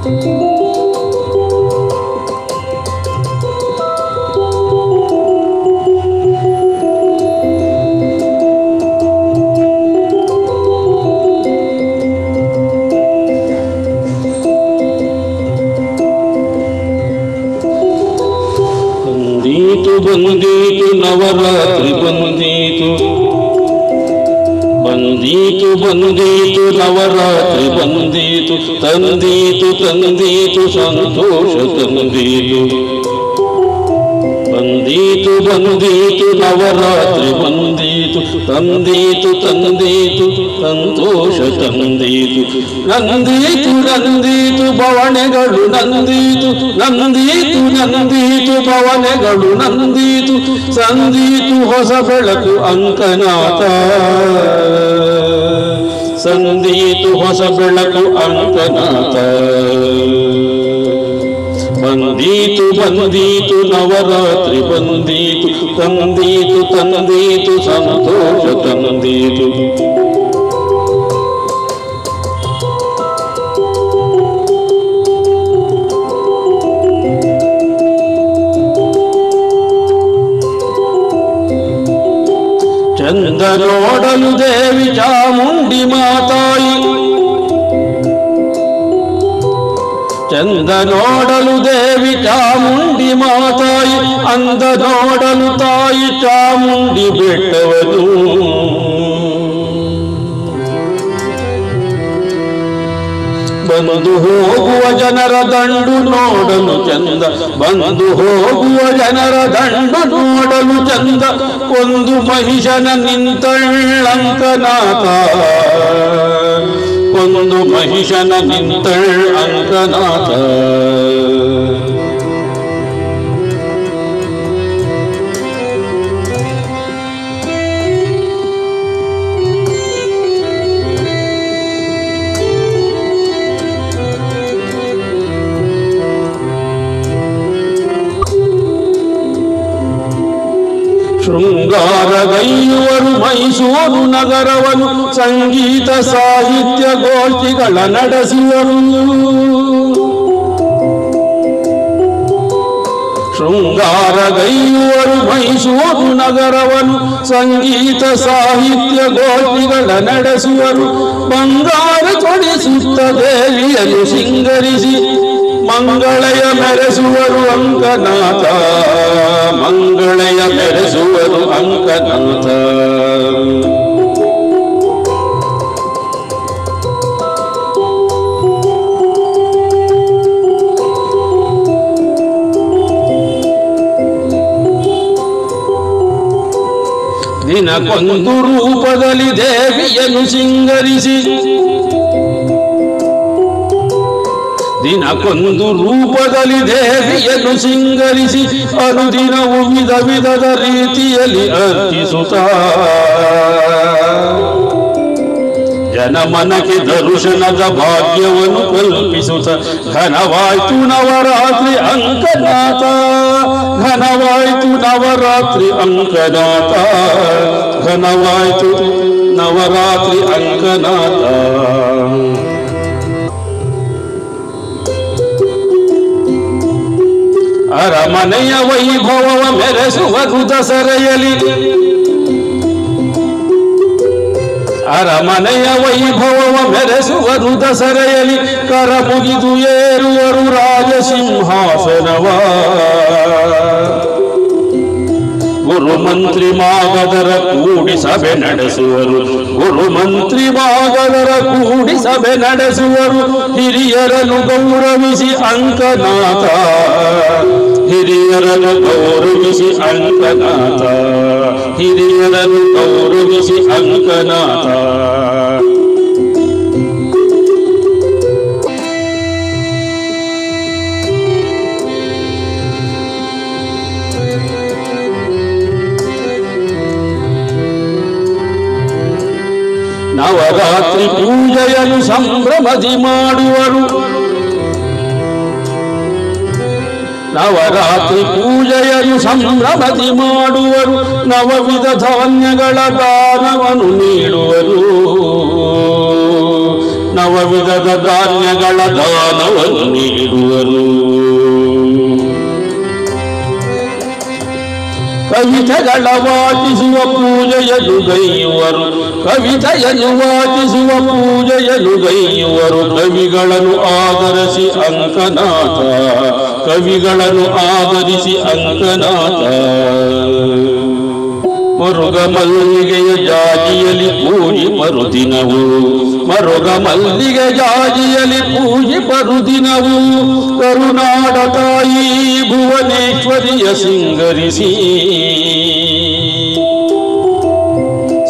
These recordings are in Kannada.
ಬಂದೀತು ಬಂದೀತು ನವರಾತ್ರಿ ಬಂದೀತು. ಬಂದೀತು ಬಂದೀತು ನವರಾತ್ರಿ ಬಂದೀತು. ತಂದೀತು ತಂದೀತು ಸಂತೋಷ ತಂದೀತು. ಬಂದೀತು ಬಂದೀತು, ನವರಾತ್ರಿ ಬಂದೀತು. ತಂದೀತು ತಂದೀತು, ಸಂತೋಷ ತಂದೀತು. ನಂದೀತು ನಂದೀತು ಭವನೆಗಳು ನಂದೀತು. ನಂದೀತು ನಂದೀತು ಭವನೆಗಳು ನಂದೀತು. ಸಂದೀತು, ಹೊಸ ಬೆಳಕು ಅಂಕನಾಥ. ಸಂದೀತು ಹೊಸ ಬೆಳಕು ಅಂಕನಾಥ ಬಂದೀತು ಬಂದೀತು ನವರಾತ್ರಿ ಬಂದೀತು ತಂದೀತು ತಂದೀತು ಸಂತೋಷ ತಂದೀತು. ನೋಡಲು ದೇವಿ ಚಾಮುಂಡಿ ಮಾತಾಯಿ ಚಂದ ನೋಡಲು ದೇವಿ ಚಾಮುಂಡಿ ಮಾತಾಯಿ ಅಂದ ನೋಡಲು ತಾಯಿ ಚಾಮುಂಡಿ ಬೆಟ್ಟವನು ಬಂದು ಹೋಗುವ ಜನರ ದಂಡು ನೋಡಲು ಚಂದ. ಬಂದು ಹೋಗುವ ಜನರ ದಂಡು ನೋಡಲು ಚಂದ. ಒಂದು ಮಹಿಷನ ನಿಂತಳ್ಳಂಕನಾಥ. ಒಂದು ಮಹಿಷನ ನಿಂತಳ್ ಶೃಂಗಾರಗೈಯುವರು ಮೈಸೂರು ನಗರವನ್ನು ಸಂಗೀತ ಸಾಹಿತ್ಯ ಗೋಷ್ಠಿಗಳ ನಡೆಸುವರು ಶೃಂಗಾರಗೈಯುವರು ಮೈಸೂರು ನಗರವನ್ನು ಸಂಗೀತ ಸಾಹಿತ್ಯ ಗೋಷ್ಠಿಗಳ ನಡೆಸುವರು ಬಂಗಾರ ತೊಡಿಸುತ್ತ ದೇವಿಯನ್ನು ಸಿಂಗರಿಸಿ ಮಂಗಳಯ ಮೆರೆಸುವರು ಅಂಕನಾಥ. ಮಂಗಳಯ ಮೆರೆಸುವರು ಅಂಕನಾಥ ದಿನಕ್ಕೊಂದು ರೂಪದಲ್ಲಿ ದೇವಿಯನ್ನು ಸಿಂಗರಿಸಿ ದಿನಕ್ಕೊಂದು ರೂಪದಲ್ಲಿ ದೇವಿಯನ್ನು ಸಿಂಗರಿಸಿ ಅನುದಿನವು ವಿಧ ವಿಧದ ರೀತಿಯಲ್ಲಿ ಅರ್ಪಿಸುತ್ತ ಜನಮನಕ್ಕೆ ದರ್ಶನದ ಭಾಗ್ಯವನ್ನು ಕಲ್ಪಿಸುತ್ತ ಘನವಾಯ್ತು ನವರಾತ್ರಿ ಅಂಕನಾಥ ಘನವಾಯ್ತು ನವರಾತ್ರಿ ಅಂಕನಾಥ ಘನವಾಯ್ತು ನವರಾತ್ರಿ ಅಂಕನಾಥ ಅರಮನೆಯ ವೈಭವವ ಮೆರೆಸುವುದು ದಸರೆಯಲಿ ಅರಮನೆಯ ವೈಭವವ ಮೆರೆಸುವುದು ದಸರೆಯಲಿ ಕರ ಮುಗಿದು ಏರುವರು ರಾಜಸಿಂಹಾಸನವ. ಗುರು ಮಂತ್ರಿ ಮಾಗದರ ಕೂಡಿ ಸಭೆ ನಡೆಸುವರು. ಗುರು ಮಂತ್ರಿ ಮಾಗದರ ಕೂಡಿ ಸಭೆ ನಡೆಸುವರು. ಹಿರಿಯರನ್ನು ಗೌರವಿಸಿ ಅಂಕನಾಥ. ಹಿರಿಯರನ್ನು ಗೌರವಿಸಿ ಅಂಕನಾಥ. ಹಿರಿಯರನ್ನು ಗೌರವಿಸಿ ಅಂಕನಾಥ. ಪೂಜೆಯನ್ನು ಸಂಭ್ರಮದಿ ಮಾಡುವರು. ನವರಾತ್ರಿ ಪೂಜೆಯನ್ನು ಸಂಭ್ರಮದಿ ಮಾಡುವರು. ನವವಿಧ ಧಾನ್ಯಗಳ ದಾನವನ್ನು ನೀಡುವರು. ನವವಿಧದ ಧಾನ್ಯಗಳ ದಾನವನ್ನು ನೀಡುವರು. ಕವಿತೆಗಳ ವಾಚಿಸುವ ಪೂಜೆಯನ್ನು ಗೈಯುವರು. ಕವಿತೆಯನ್ನು ವಾಚಿಸುವ ಪೂಜೆಯನ್ನು ಗೈಯುವರು. ಕವಿಗಳನ್ನು ಆಧರಿಸಿ ಅಂಕನಾಥ. ಕವಿಗಳನ್ನು ಆಧರಿಸಿ ಅಂಕನಾಥ. ಮರುಗ ಮಲ್ಲಿಗೆಯ ಜಾಜಿಯಲಿ ಪೂಜಿ ಮರುದಿನವು. ಮರುಗ ಮಲ್ಲಿಗೆ ಜಾಜಿಯಲಿ ಪೂಜಿ ಮರುದಿನವು. ಕರುನಾಡ ತಾಯಿ ಭುವನೇಶ್ವರಿಯ ಸಿಂಗರಿಸಿ.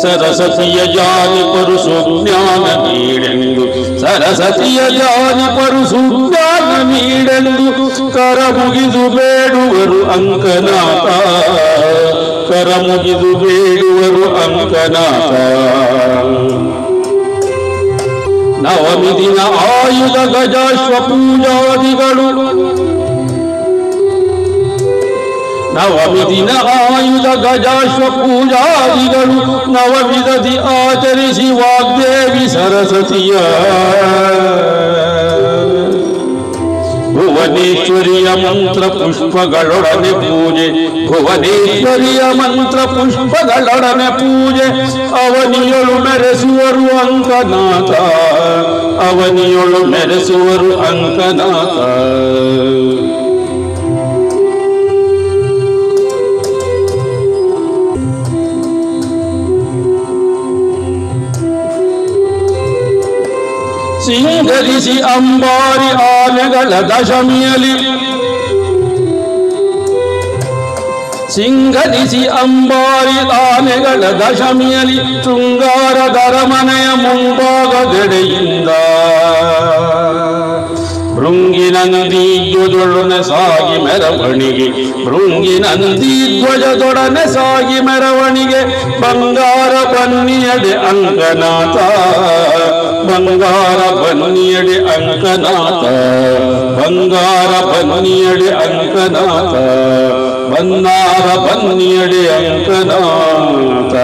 ಸರಸ್ವತಿಯ ಜಾನಿ ಪರುಸು ಜ್ಞಾನ ನೀಡೆಂದು. ಸರಸ್ವತಿಯ ಜಾನಿ ಪರುಸು ಜ್ಞಾನ ನೀಡೆಂದು. ಕರ ಮುಗಿದು ಬೇಡುವರು ಅಂಕನಾಥ. ಕರ ಮುಗಿದು ಬೇಡುವರು ಅಂಕನಾಥ. ನವಮಿ ದಿನ ಆಯುಧ ಗಜಾಶ್ವ ಪೂಜಾದಿಗಳು ನವಮಿ ದಿನ ಆಯುಧ ಗಜಾಶ್ವ ಪೂಜಾದಿಗಳು ನವವಿಧದಿ ಆಚರಿಸಿ ವಾಗ್ದೇವಿ ಸರಸ್ವತಿಯ. ಭುವನೇಶ್ವರಿಯ ಮಂತ್ರ ಪುಷ್ಪಗಳೊಡನೆ ಪೂಜೆ ಭುವನೇಶ್ವರಿಯ ಮಂತ್ರ ಪುಷ್ಪಗಳೊಡನೆ ಪೂಜೆ ಅವನಿಯೊಳು ಮೆರೆಸುವರು ಅಂಕನಾಥ ಅವನಿಯೊಳು ಮೆರೆಸುವರು ಅಂಕನಾಥ. ಸಿಂಗರಿಸಿ ಅಂಬಾರಿ ಆನೆಗಳ ದಶಮಿಯಲಿ ಸಿಂಗರಿಸಿ ಅಂಬಾರಿ ಆನೆಗಳ ದಶಮಿಯಲಿ ಶೃಂಗಾರದರ ಮನೆಯ ಮುಂಭಾಗದೆಡೆಯಿಂದ ಭೃಂಗಿ ನಂದಿ ಧ್ವಜದೊಡನೆ ಸಾಗಿ ಮೆರವಣಿಗೆ ಭೃಂಗಿ ನಂದಿ ಧ್ವಜದೊಡನೆ ಸಾಗಿ ಮೆರವಣಿಗೆ ಬಂಗಾರ ಬನ್ನಿಯಡೆ ಅಂಕನಾಥ ಬಂಗಾರ ಬನ್ನಿಯಡೆ ಅಂಕನಾಥ ಬಂಗಾರ ಬನ್ನಿಯಡೆ ಅಂಕನಾಥ ಬಂಗಾರ ಬನ್ನಿಯಡೆ ಅಂಕನಾಥ.